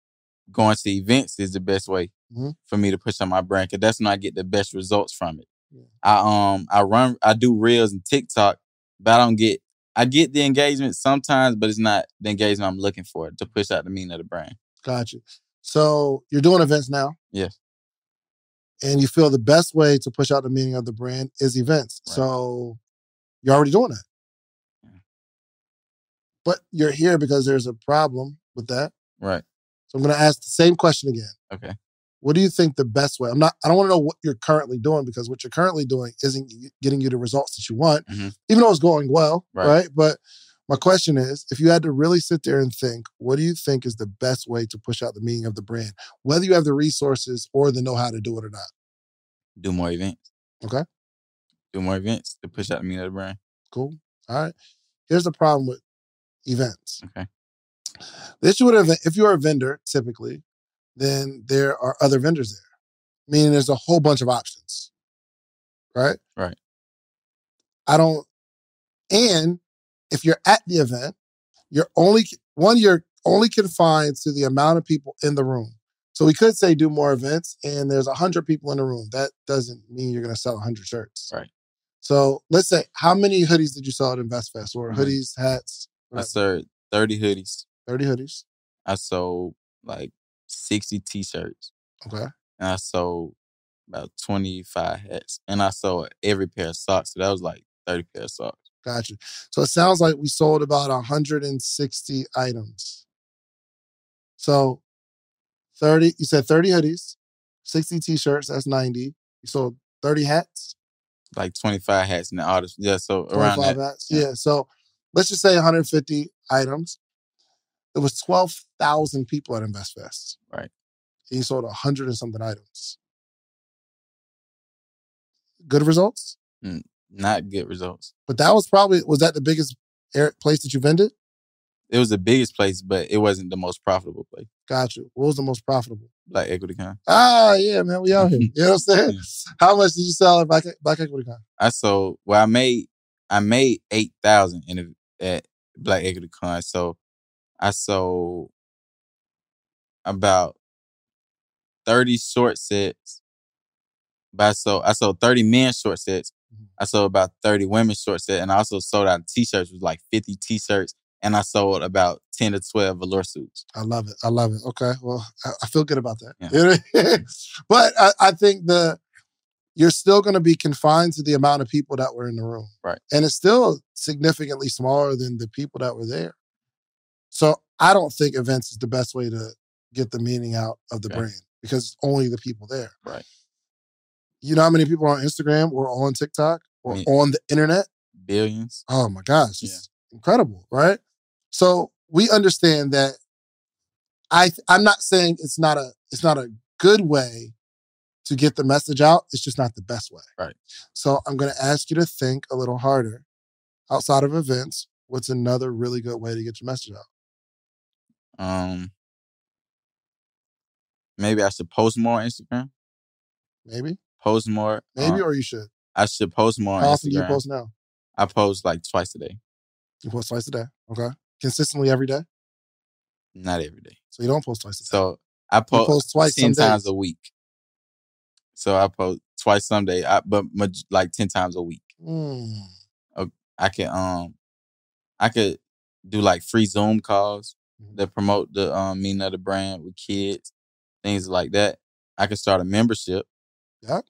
going to events is the best way
Mhm.
for me to push out my brand because that's when I get the best results from it.
Yeah.
I um I run I do reels and TikTok, but I don't get I get the engagement sometimes, but it's not the engagement I'm looking for to push out the meaning of the brand.
Gotcha. So you're doing events now.
Yes.
And you feel the best way to push out the meaning of the brand is events.
Right.
So you're already doing that. But you're here because there's a problem with that.
Right.
So I'm going to ask the same question again.
Okay.
What do you think the best way? I'm not. I don't want to know what you're currently doing because what you're currently doing isn't getting you the results that you want,
Mhm.
even though it's going well,
Right.
right. But my question is, if you had to really sit there and think, what do you think is the best way to push out the meaning of the brand, whether you have the resources or the know-how to do it or not?
Do more events.
Okay.
Do more events to push out the meaning of the brand.
Cool. All right. Here's the problem with events.
Okay.
The issue with event, if you're a vendor, typically, then there are other vendors there. Meaning there's a whole bunch of options. Right?
Right.
I don't and if you're at the event, you're only one, you're only confined to the amount of people in the room. So we could say do more events and there's 100 people in the room. That doesn't mean you're going to sell 100 shirts.
Right.
So let's say, how many hoodies did you sell at InvestFest or
Mhm.
hoodies, hats?
I sold 30 hoodies.
30 hoodies.
I sold like 60 t-shirts.
Okay.
And I sold about 25 hats. And I sold every pair of socks. So that was like 30 pair of socks.
Gotcha. So it sounds like we sold about 160 items. So 30, you said 30 hoodies, 60 t-shirts, that's 90. You sold 30 hats,
Like 25 hats in the artist. Yeah, so around
25
that.
hats.
yeah.
Yeah. So let's just say 150 items. There was 12,000 people at InvestFest.
Right.
And you sold 100 and something items. Good results?
Not good results.
But that was probably, was that the biggest place that you vended?
It was the biggest place, but it wasn't the most profitable place.
Gotcha. What was the most profitable?
Like Equity Con.
Ah, yeah, man, we out here. You know what I'm saying?
Yeah.
How much did you sell at Black, Black Equity Con?
I sold well I made I made eight thousand in a, at Black Equity Con. So I sold about thirty short sets. But I sold I sold thirty men short sets.
Mhm.
I sold about thirty women short set, and I also sold out t-shirts with like fifty t-shirts, and I sold about ten to twelve velour suits.
I love it. I love it. Okay. Well, I, I feel good about that.
Yeah.
You know what I mean? but I, I think the you're still going to be confined to the amount of people that were in the room.
Right.
And it's still significantly smaller than the people that were there. So I don't think events is the best way to get the meaning out of the
Okay.
brand because it's only the people there.
Right.
You know how many people are on Instagram or on TikTok or
Me.
on the internet?
Billions.
Oh my gosh,
Yeah.
it's incredible, right? So we understand that. I I'm not saying it's not a it's not a good way to get the message out. It's just not the best way.
Right.
So I'm going to ask you to think a little harder outside of events. What's another really good way to get your message out?
Um maybe I should post more on Instagram.
Maybe,
Post more.
maybe,
uh,
or you should.
I should post more on
How often do you post now?
I post like twice a day.
You post twice a day. Okay, consistently every day.
Not every day.
So you don't post twice a day.
So I post,
post twice
ten times a week. So I post twice some day, I, but maj- like ten times a week.
Mm,
I can um, I could do like free Zoom calls
Mhm.
that promote the um meaning of the brand with kids, things like that. I could start a membership. Yeah.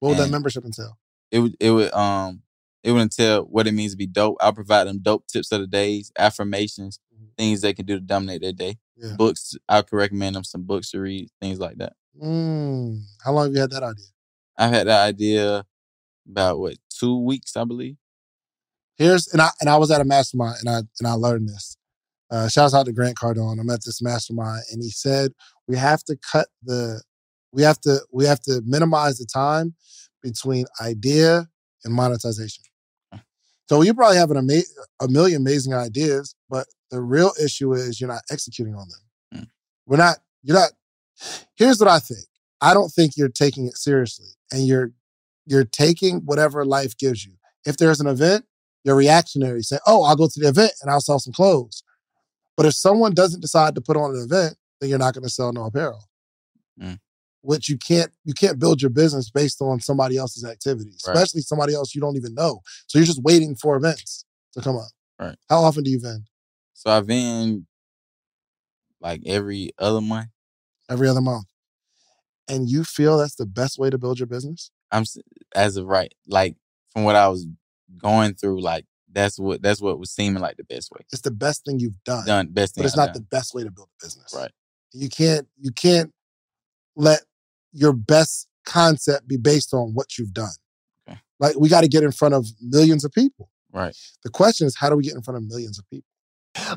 What would that membership entail?
It would it would um it would entail what it means to be dope. I'll provide them dope tips of the days, affirmations,
Mhm.
things they can do to dominate their day.
Yeah.
Books, I could recommend them some books to read, things like that.
Mm, how long have you had that idea?
I've had that idea about what two weeks, I believe.
Here's and I and I was at a mastermind and I and I learned this. Uh, shouts out to Grant Cardone. I'm at this mastermind and he said we have to cut the we have to we have to minimize the time between idea and monetization. So you probably have an ama- a million amazing ideas, but the real issue is you're not executing on them.
Mm.
We're not. You're not. Here's what I think. I don't think you're taking it seriously, and you're you're taking whatever life gives you. If there's an event, you're reactionary. Say, "Oh, I'll go to the event and I'll sell some clothes." But if someone doesn't decide to put on an event, then you're not going to sell no apparel.
Mm.
Which you can't you can't build your business based on somebody else's activities,
Right.
especially somebody else you don't even know. So you're just waiting for events to come up.
Right.
How often do you vend?
So I vend like every other month.
Every other month. And you feel that's the best way to build your business?
I'm as of right, like from what I was going through, like that's what that's what was seeming like the best way.
It's the best thing you've done.
Done best thing.
but it's
I've
not the best way to build a business.
Right.
You can't you can't let your best concept be based on what you've done.
Okay.
Like we got to get in front of millions of people.
right.
The question is, how do we get in front of millions of people?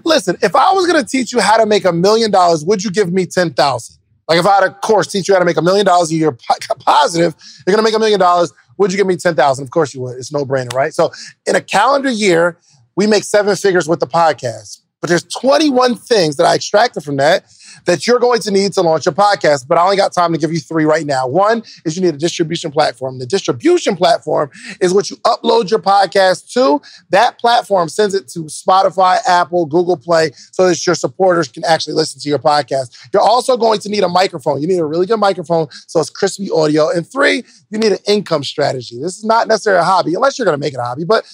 Listen, if I was going to teach you how to make a million dollars, would you give me ten thousand? Like if I had a course teach you how to make a million dollars a year, po- positive, you're going to make a million dollars. Would you give me ten thousand? Of course you would. It's no brainer, right? So in a calendar year, we make seven figures with the podcast. But there's 21 things that I extracted from that that you're going to need to launch a podcast. But I only got time to give you three right now. One is you need a distribution platform. The distribution platform is what you upload your podcast to. That platform sends it to Spotify, Apple, Google Play, so that your supporters can actually listen to your podcast. You're also going to need a microphone. You need a really good microphone so it's crispy audio. And three, you need an income strategy. This is not necessarily a hobby, unless you're going to make it a hobby, but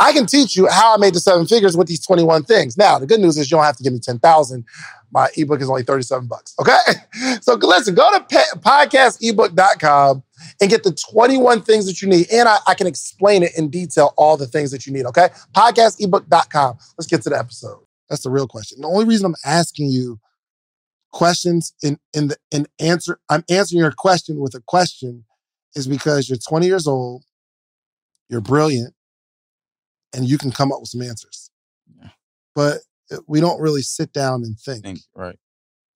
I can teach you how I made the seven figures with these 21 things. Now, the good news is you don't have to give me 10,000. My ebook is only 37 bucks. Okay. So listen, go to podcastebook.com and get the 21 things that you need. And I, I can explain it in detail, all the things that you need. Okay. Podcastebook.com. Let's get to the episode. That's the real question. The only reason I'm asking you questions in, in the in answer, I'm answering your question with a question is because you're 20 years old, you're brilliant, and you can come up with some answers.
Yeah.
But uh, we don't really sit down and think.
Think right.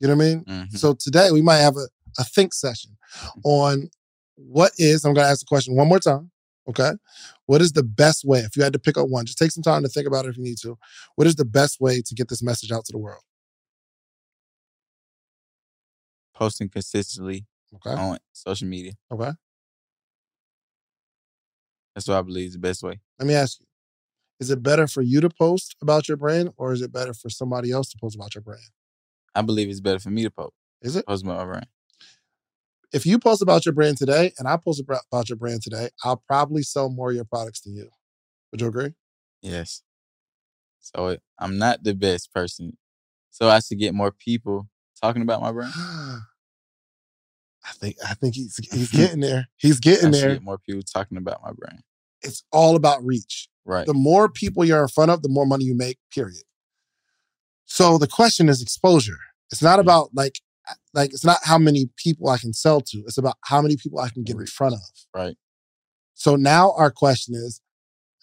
You know what I mean?
Mhm.
So today we might have a, a think session on what is, I'm going to ask the question one more time. Okay. What is the best way, if you had to pick up one, just take some time to think about it if you need to. What is the best way to get this message out to the world?
Posting consistently
Okay.
on social media.
Okay.
That's what I believe is the best way.
Let me ask you is it better for you to post about your brand or is it better for somebody else to post about your brand?
I believe it's better for me to post.
Is it?
Post about my brand.
If you post about your brand today and I post about your brand today, I'll probably sell more of your products than you. Would you agree?
Yes. So I'm not the best person. So I should get more people talking about my brand.
I think I think he's he's getting there. He's getting
I
there.
get more people talking about my brand.
It's all about reach.
Right.
The more people you're in front of, the more money you make, period. So the question is exposure. It's not mm. about like like it's not how many people I can sell to. It's about how many people I can get in front of.
Right.
So now our question is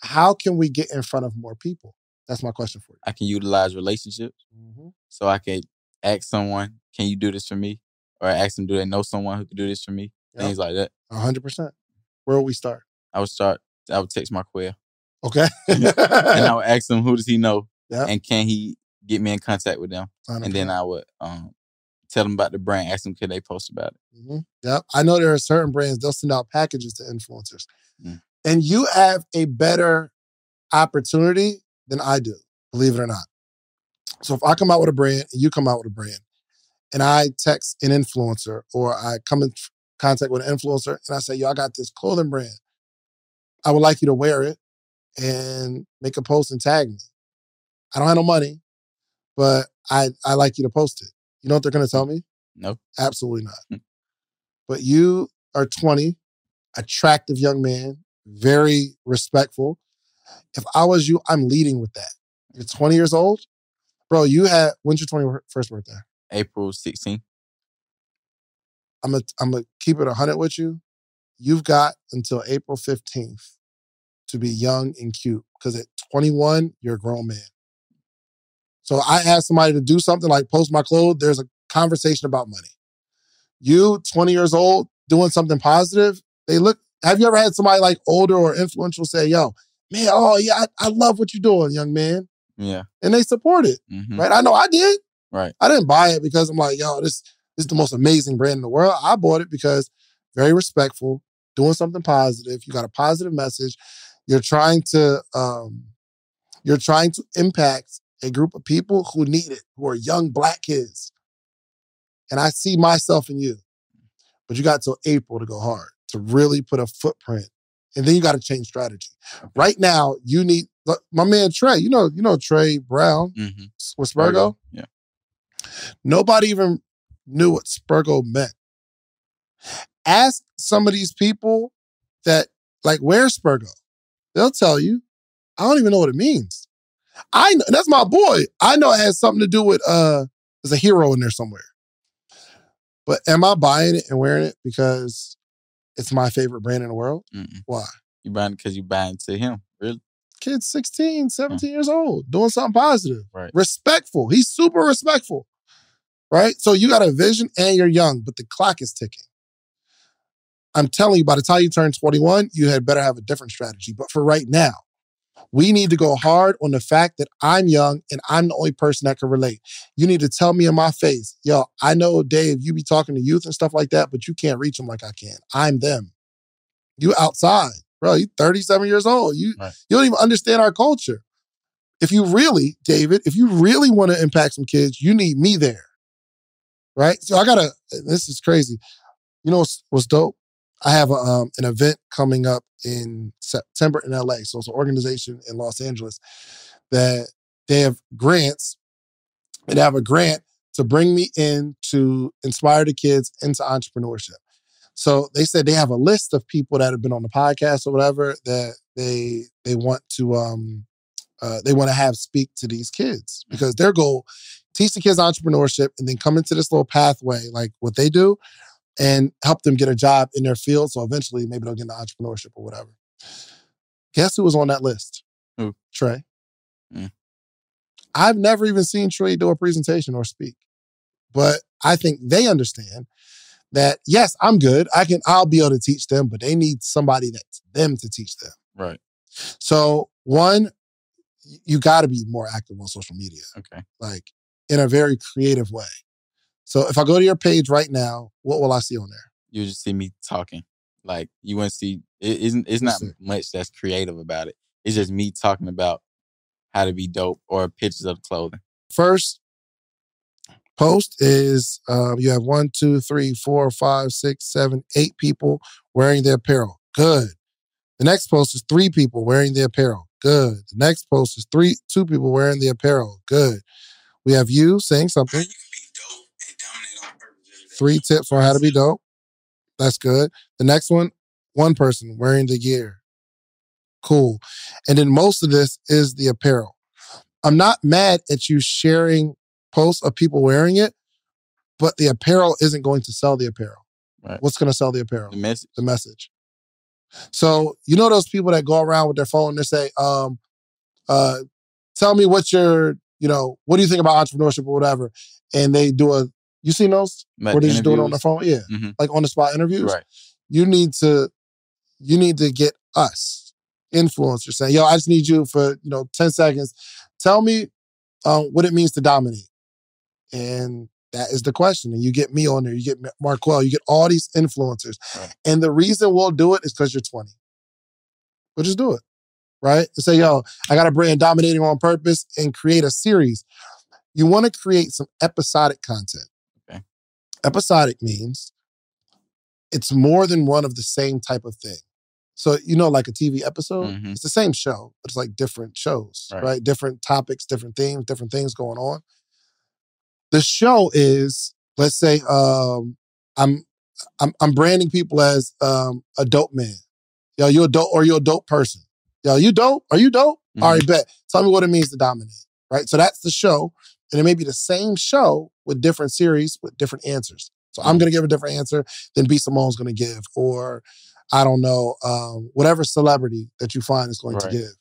how can we get in front of more people? That's my question for you.
I can utilize relationships.
you.
So I can ask someone, can you do this for me? Or ask them, do they know someone who could do this for me?
Yep.
Things like that.
A hundred percent. Where will we start?
I would start, I would text Marquell.
Okay.
and I would ask him, who does he know?
Yep.
And can he get me in contact with them? And then I would um, tell them about the brand, ask them, can they post about it?
hmm Yep. I know there are certain brands, they'll send out packages to influencers.
Mm.
And you have a better opportunity than I do, believe it or not. So if I come out with a brand and you come out with a brand, and I text an influencer or I come in contact with an influencer and I say, yo, I got this clothing brand. I would like you to wear it and make a post and tag me. I don't have no money, but I I like you to post it. You know what they're gonna tell me?
No.
Absolutely not.
Hmm.
But you are 20, attractive young man, very respectful. If I was you, I'm leading with that. You're 20 years old. Bro, you had when's your 21st birthday?
April 16th.
I'm gonna I'm gonna keep it 100 with you. You've got until April 15th to be young and cute because at 21 you're a grown man. So I asked somebody to do something like post my clothes. There's a conversation about money. You 20 years old doing something positive. They look. Have you ever had somebody like older or influential say, "Yo, man, oh yeah, I, I love what you're doing, young man,"
Yeah.
and they support it,
hmm
right? I know I did.
Right.
I didn't buy it because I'm like, yo, this, this is the most amazing brand in the world. I bought it because very respectful, doing something positive. You got a positive message. You're trying to um, you're trying to impact a group of people who need it, who are young black kids. And I see myself in you. But you got till April to go hard, to really put a footprint. And then you got to change strategy. Right now, you need my man Trey, you know, you know Trey Brown
hmm
with Spurgo.
Yeah.
Nobody even knew what Spurgo meant. Ask some of these people that like where's Spurgo? They'll tell you. I don't even know what it means. I know that's my boy. I know it has something to do with uh there's a hero in there somewhere. But am I buying it and wearing it because it's my favorite brand in the world?
Mm-mm.
Why?
You buying because you buying to him. Really?
Kid's 16, 17 years old, doing something positive.
Right.
Respectful. He's super respectful. Right? So you got a vision and you're young, but the clock is ticking. I'm telling you, by the time you turn 21, you had better have a different strategy. But for right now, We need to go hard on the fact that I'm young and I'm the only person that can relate. You need to tell me in my face, yo, I know, Dave, you be talking to youth and stuff like that, but you can't reach them like I can. I'm them. You outside, bro. You 37 years old. You
Right.
you don't even understand our culture. If you really, David, if you really want to impact some kids, you need me there. Right? So I gotta, this is crazy. You know what's, what's dope? I have a, um, an event coming up in September in LA. So it's an organization in Los Angeles that they have grants and have a grant to bring me in to inspire the kids into entrepreneurship. So they said they have a list of people that have been on the podcast or whatever that they they want to um uh, they want to have speak to these kids because their goal teach the kids entrepreneurship and then come into this little pathway like what they do and help them get a job in their field so eventually maybe they'll get into entrepreneurship or whatever guess who was on that list
Who?
trey
Mm.
i've never even seen trey do a presentation or speak but i think they understand that yes i'm good i can i'll be able to teach them but they need somebody that's them to teach them
Right.
so one you got to be more active on social media
Okay.
like in a very creative way so if i go to your page right now what will i see on there
You just see me talking. Like you want to see it isn't it's not much that's creative about it. It's just me talking about how to be dope or pictures of clothing.
first post is um, you have one, two, three, four, five, six, seven, eight people wearing the apparel. Good. The next post is three people wearing the apparel. Good. The next post is three, two people wearing the apparel. Good. We have you saying something. Three tips on how to be dope. That's good. The next one, one person wearing the gear. Cool. And then most of this is the apparel. I'm not mad at you sharing posts of people wearing it, but the apparel isn't going to sell the apparel.
Right.
What's going to sell the apparel?
The message.
The message. So you know those people that go around with their phone and they say, um, uh, "Tell me what your, you know, what do you think about entrepreneurship or whatever?" And they do a, you seen those
Like
where they just do it on
the
phone? Yeah,
Mhm.
like on the spot interviews
Right.
you need to you need to get us influencers saying, yo, I just need you for, you know, 10 seconds. Tell me um, what it means to dominate. And that is the question. And you get me on there, you get Marquell, you get all these influencers.
Right.
And the reason we'll do it is because you're 20. We'll just do it. Right? And say, yo, I got a brand dominating on purpose and create a series. You want to create some episodic content. Episodic means it's more than one of the same type of thing. So you know, like a TV episode,
Mhm.
it's the same show, but it's like different shows,
Right.
right. Different topics, different themes, different things going on. The show is, let's say, um, I'm I'm I'm branding people as um, a dope man. Yo, you a dope or you a dope person. Yo, you dope? Are you dope? All right, bet. Tell me what it means to dominate. Right. So that's the show. And it may be the same show with different series with different answers. So I'm gonna give a different answer than B. Simone's gonna give, or I don't know, um, whatever celebrity that you find is going to give.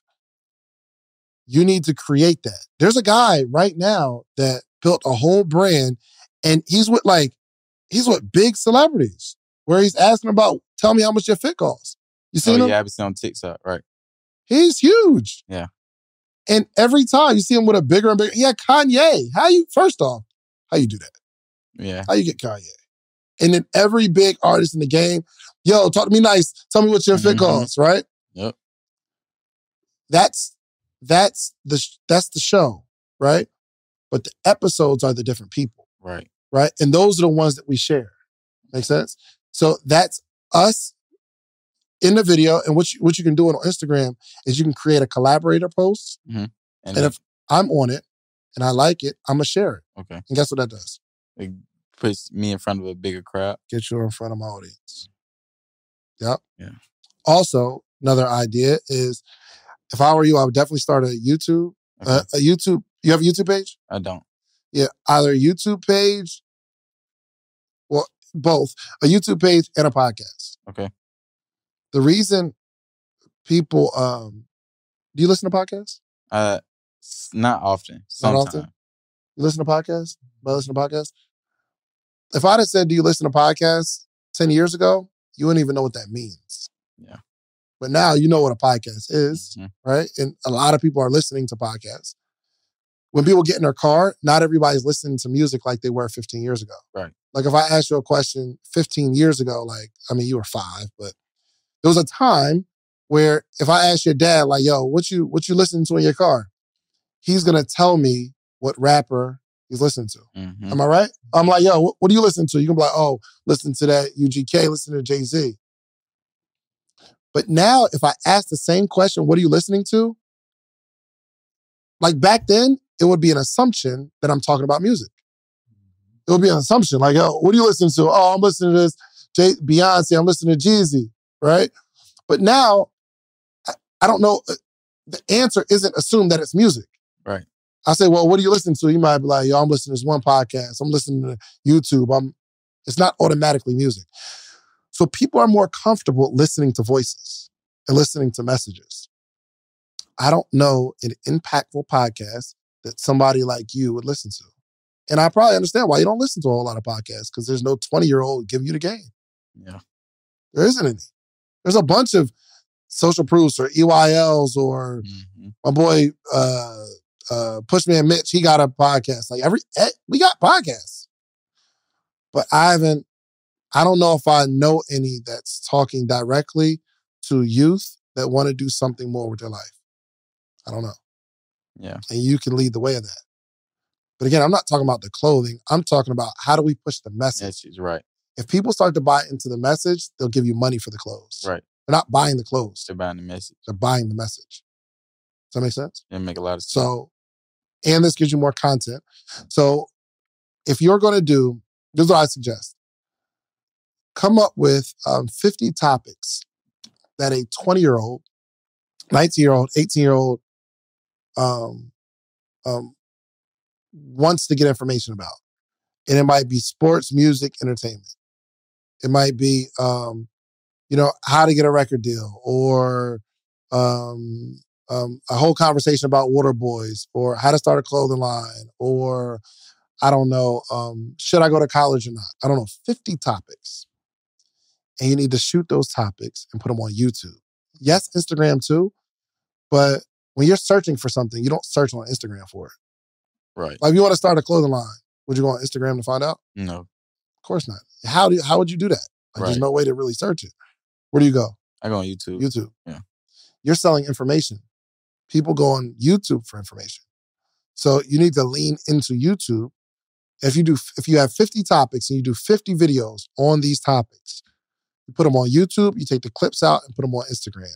You need to create that. There's a guy right now that built a whole brand, and he's with like, he's with big celebrities where he's asking about, tell me how much your fit costs. You
Oh
seen him?
yeah, I've seeing on TikTok. Right.
He's huge.
Yeah.
And every time you see him with a bigger and bigger, yeah, Kanye. How you first off, how you do that?
Yeah.
How you get Kanye? And then every big artist in the game, yo, talk to me nice. Tell me what your fit
Mhm.
costs, right?
Yep.
That's that's the that's the show, right? But the episodes are the different people,
Right.
right? And those are the ones that we share. Make sense? So that's us in the video. And what you, what you can do on Instagram is you can create a collaborator post.
And,
And
then-
if I'm on it and I like it, I'm gonna share it.
okay,
And guess what that does?
it puts me in front of a bigger crowd.
Get you in front of my audience. Yep.
Yeah.
Also, another idea is if I were you, I would definitely start a YouTube.
Okay.
Uh, a YouTube. You have a YouTube page?
I don't.
Yeah, either a YouTube page, well, both a YouTube page and a podcast.
Okay.
The reason people, um, do you listen to podcasts?
Uh, not often.
Not often? You listen to podcasts? But listen to podcasts. If I'd have said, "Do you listen to podcasts?" ten years ago, you wouldn't even know what that means.
Yeah.
But now you know what a podcast is,
Mhm.
right? And a lot of people are listening to podcasts. When people get in their car, not everybody's listening to music like they were 15 years ago.
Right.
Like if I asked you a question 15 years ago, like, I mean, you were five, but there was a time where if I asked your dad, like, yo, what you what you listening to in your car? He's gonna tell me what rapper he's listening to.
Mhm.
Am I right? I'm like, yo, what, what do you listen to? You can be like, oh, listen to that UGK, listen to Jay Z. But now, if I ask the same question, what are you listening to? Like back then, it would be an assumption that I'm talking about music. It would be an assumption, like, oh, what are you listening to? Oh, I'm listening to this Jay, Beyonce. I'm listening to Jeezy, right? But now, I, I don't know. uh, The answer isn't assumed that it's music.
Right.
I say, well, what are you listening to? You might be like, yo, I'm listening to this one podcast. I'm listening to YouTube. I'm. It's not automatically music. So people are more comfortable listening to voices and listening to messages. I don't know an impactful podcast that somebody like you would listen to. And I probably understand why you don't listen to a whole lot of podcasts because there's no 20 year old giving you the game.
Yeah.
There isn't any. There's a bunch of social proofs or EYLs or
Mhm.
my boy uh uh Pushman Mitch, he got a podcast. Like every eh, we got podcasts. But I haven't I don't know if I know any that's talking directly to youth that want to do something more with their life. I don't know.
Yeah.
And you can lead the way of that. But again, I'm not talking about the clothing. I'm talking about how do we push the message.
That's right.
If people start to buy into the message, they'll give you money for the clothes.
Right.
They're not buying the clothes.
They're buying the message.
They're buying the message. Does that make sense?
It make a lot of sense.
So, and this gives you more content. So, if you're going to do, this is what I suggest come up with um, 50 topics that a 20 year old, 19 year old, 18 year old um, um, wants to get information about. And it might be sports, music, entertainment. It might be, um, you know, how to get a record deal or um, um, a whole conversation about water boys or how to start a clothing line or I don't know, um, should I go to college or not? I don't know, 50 topics. And you need to shoot those topics and put them on YouTube. Yes, Instagram too, but when you're searching for something, you don't search on Instagram for it.
right.
Like if you want to start a clothing line, would you go on Instagram to find out?
No.
Of course not. How do you, how would you do that? Like, There's no way to really search it. Where do you go?
I go on YouTube.
YouTube.
Yeah.
You're selling information. People go on YouTube for information. So you need to lean into YouTube. If you do if you have 50 topics and you do 50 videos on these topics, you put them on YouTube, you take the clips out and put them on Instagram.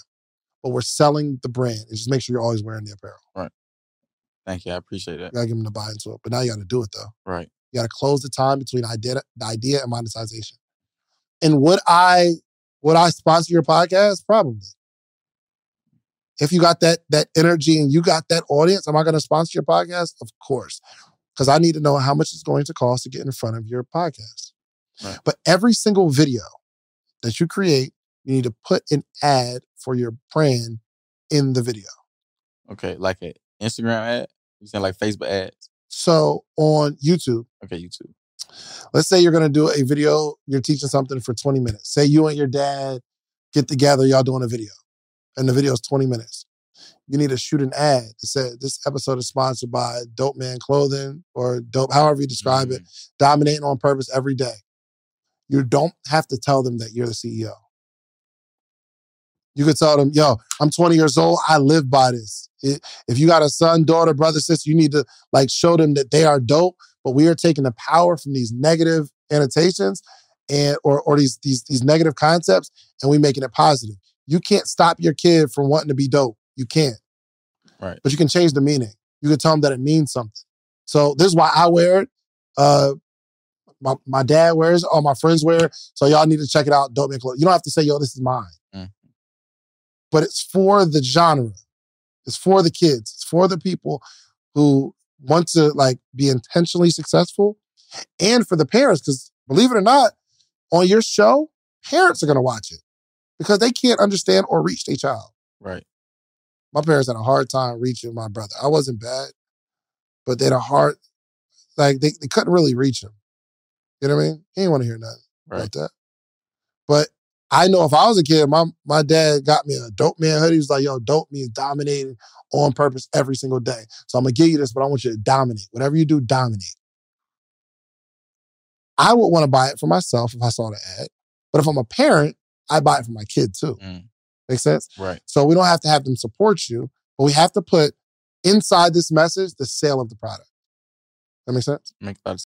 But we're selling the brand. And just make sure you're always wearing the apparel. Right.
Thank you. I appreciate that.
You gotta give them to buy into it. But now you gotta do it though.
Right.
You got to close the time between idea, the idea and monetization. And would I would I sponsor your podcast? Probably. If you got that that energy and you got that audience, am I going to sponsor your podcast? Of course, because I need to know how much it's going to cost to get in front of your podcast.
Right.
But every single video that you create, you need to put an ad for your brand in the video.
Okay. Like an Instagram ad? You saying like Facebook ads?
So on YouTube,
Okay, YouTube.
let's say you're going to do a video, you're teaching something for 20 minutes. Say you and your dad get together, y'all doing a video, and the video is 20 minutes. You need to shoot an ad that said this episode is sponsored by Dope Man Clothing or Dope, however you describe it, mm. dominating on purpose every day. You don't have to tell them that you're the CEO. You could tell them, yo, I'm 20 years old. I live by this. It- if you got a son, daughter, brother, sister, you need to like show them that they are dope. But we are taking the power from these negative annotations and or or these these these negative concepts and we making it positive. You can't stop your kid from wanting to be dope. You can't.
Right.
But you can change the meaning. You can tell them that it means something. So this is why I wear it. Uh my, my dad wears it, all my friends wear it. So y'all need to check it out. Dope Man Clothes. You don't have to say, yo, this is mine.
Mm.
But it's for the genre. It's for the kids. It's for the people who want to like be intentionally successful and for the parents. Because believe it or not, on your show, parents are gonna watch it because they can't understand or reach their child.
Right.
My parents had a hard time reaching my brother. I wasn't bad, but they had a hard like they, they couldn't really reach him. You know what I mean? He didn't want to hear nothing
Right.
like that. But I know if I was a kid, my my dad got me a dope man hoodie. He was like, yo, dope means dominating on purpose every single day. So I'm gonna give you this, but I want you to dominate. Whatever you do, dominate. I would want to buy it for myself if I saw the ad. But if I'm a parent, I buy it for my kid too.
Mm.
Make sense?
Right.
So we don't have to have them support you, but we have to put inside this message the sale of the product. That make sense?
Make a sense.